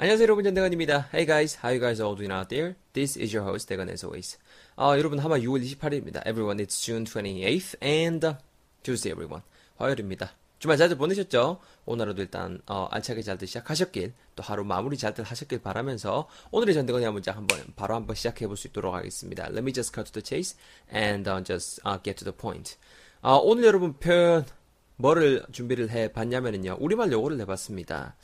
안녕하세요 여러분 전대건입니다. Hey guys, how you guys all doing out there? This is your host 대건 as always. 아, 여러분 하마 6월 28일입니다. Everyone, it's June 28th and uh, Tuesday everyone. 화요일입니다. 주말 잘 보내셨죠? 오늘 하루도 일단 어, 알차게 잘들 시작하셨길 또 하루 마무리 잘들 하셨길 바라면서 오늘의 전대건의 문장 한번 바로 한번 시작해 볼 수 있도록 하겠습니다. Let me just cut to the chase and uh, just uh, get to the point. 아, 오늘 여러분 표현 뭐를 준비를 해 봤냐면요. 우리말 요거를 해봤습니다.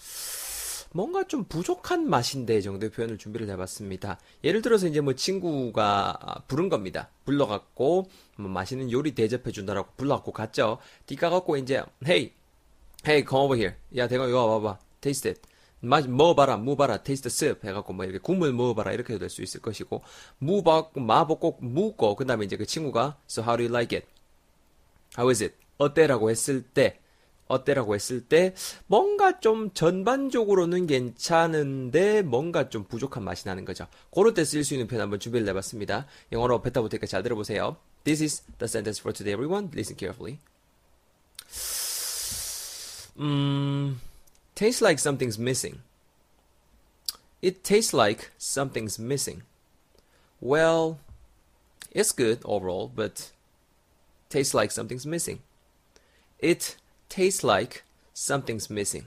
뭔가 좀 부족한 맛인데 정도의 표현을 준비를 해봤습니다. 예를 들어서 이제 뭐 친구가 부른 겁니다. 불러갖고 뭐 맛있는 요리 대접해 준다라고 불러갖고 갔죠. 뒤가갖고 이제 hey, hey, come over here. 야, 대가 이거 와봐. taste it. 마, 먹어봐라, 무봐라, 테이스트 습 해갖고 뭐 이렇게 국물 먹어봐라 이렇게 될 수 있을 것이고 무받고 마복고 묵고 그 다음에 이제 그 친구가 so how do you like it? How is it? 어때라고 했을 때 어때라고 했을 때 뭔가 좀 전반적으로는 괜찮은데 뭔가 좀 부족한 맛이 나는 거죠. 그럴 때쓸수 있는 표현 한번 준비를 해봤습니다. 영어로 뱉어 볼 테니까 잘 들어보세요. This is the sentence for today, everyone. Listen carefully. 음, tastes like something's missing. It tastes like something's missing. Well, it's good overall, but tastes like something's missing. It tastes like something's missing.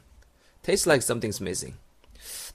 tastes like something's missing.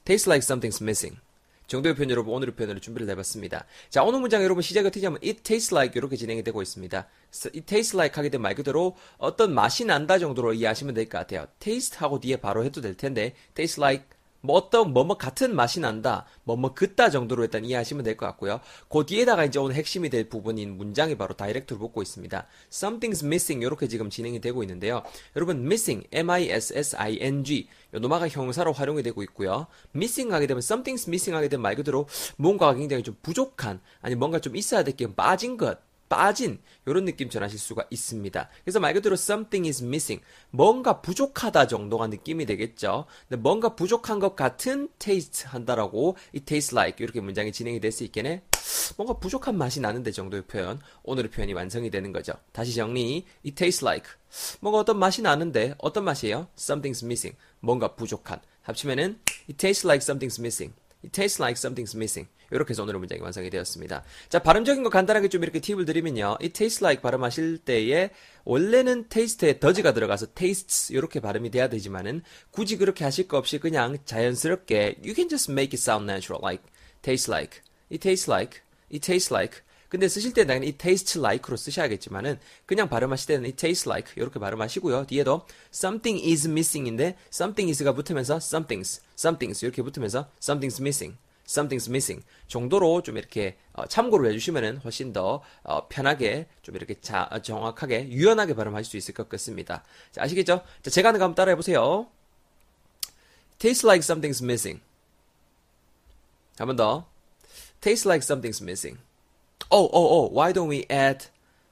tastes like something's missing. 정도의 표현 여러분 오늘의 표현으로 준비를 해봤습니다. 자 오늘 문장 여러분 시작이 어떻게 하면 it tastes like 이렇게 진행이 되고 있습니다. it tastes like 하게 되면 말 그대로 어떤 맛이 난다 정도로 이해하시면 될 것 같아요. taste 하고 뒤에 바로 해도 될 텐데 taste like 뭐 어떤 뭐뭐 같은 맛이 난다, 뭐뭐 그따 정도로 일단 이해하시면 될 것 같고요. 그 뒤에다가 이제 오늘 핵심이 될 부분인 문장이 바로 다이렉트로 붙고 있습니다. Something's missing 이렇게 지금 진행이 되고 있는데요. 여러분 missing, m-i-s-s-i-n-g 요 노마가 형사로 활용이 되고 있고요. missing 하게 되면 something's missing 하게 되면 말 그대로 뭔가가 굉장히 좀 부족한 아니 뭔가 좀 있어야 될 게 빠진 것 빠진 이런 느낌 전하실 수가 있습니다. 그래서 말 그대로 something is missing 뭔가 부족하다 정도가 느낌이 되겠죠. 뭔가 부족한 것 같은 taste 한다라고 it tastes like 이렇게 문장이 진행이 될 수 있겠네. 뭔가 부족한 맛이 나는데 정도의 표현 오늘의 표현이 완성이 되는 거죠. 다시 정리 it tastes like 뭔가 어떤 맛이 나는데 어떤 맛이에요? something's missing 뭔가 부족한 합치면은 it tastes like something's missing it tastes like something's missing 이렇게 해서 오늘의 문장이 완성이 되었습니다. 자, 발음적인 거 간단하게 좀 이렇게 팁을 드리면요. 이 taste like 발음하실 때에 원래는 taste에 더지가 들어가서 tastes 이렇게 발음이 돼야 되지만은 굳이 그렇게 하실 거 없이 그냥 자연스럽게 you can just make it sound natural like taste like it tastes like it tastes like 근데 쓰실 때는 당연히 it tastes like로 쓰셔야겠지만은 그냥 발음하실 때는 it tastes like 이렇게 발음하시고요. 뒤에도 something is missing인데 something is가 붙으면서 somethings, somethings 이렇게 붙으면서 something's missing. something's missing 정도로 좀 이렇게 어, 참고를 해주시면은 훨씬 더 어, 편하게 좀 이렇게 자, 정확하게 유연하게 발음하실 수 있을 것 같습니다. 자, 아시겠죠? 자, 제가 하는 거 한번 따라해 보세요. Tastes like something's missing. 한 번 더. Tastes like something's missing. Oh, oh, oh. Why don't we add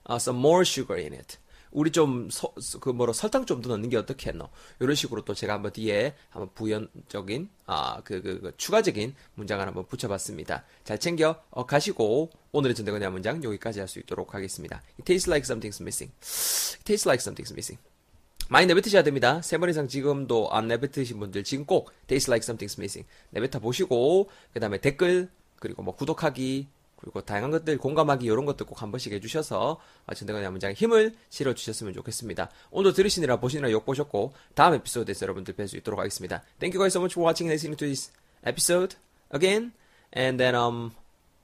uh, some more sugar in it? 우리 좀, 서, 그, 뭐로, 설탕 좀 더 넣는 게 어떻겠노? 이런 식으로 또 제가 한번 뒤에 한번 부연적인, 아, 그, 그, 그 추가적인 문장을 한번 붙여봤습니다. 잘 챙겨, 어, 가시고, 오늘의 전대건의 문장 여기까지 할 수 있도록 하겠습니다. It tastes like something's missing. It tastes like something's missing. 많이 내뱉으셔야 됩니다. 세 번 이상 지금도 안 내뱉으신 분들 지금 꼭 tastes like something's missing 내뱉어 보시고 그 다음에 댓글 그리고 뭐 구독하기 그리고 다양한 것들 공감하기 이런 것도 꼭 한 번씩 해주셔서 전대관의 문장에 힘을 실어 주셨으면 좋겠습니다. 오늘 들으시느라 보시느라 욕 보셨고 다음 에피소드에서 여러분들 뵐 수 있도록 하겠습니다. Thank you guys so much for watching and listening to this episode again. And then um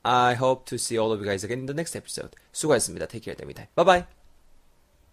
I hope to see all of you guys again in the next episode. 수고하셨습니다. Take care 됩니다. Bye bye.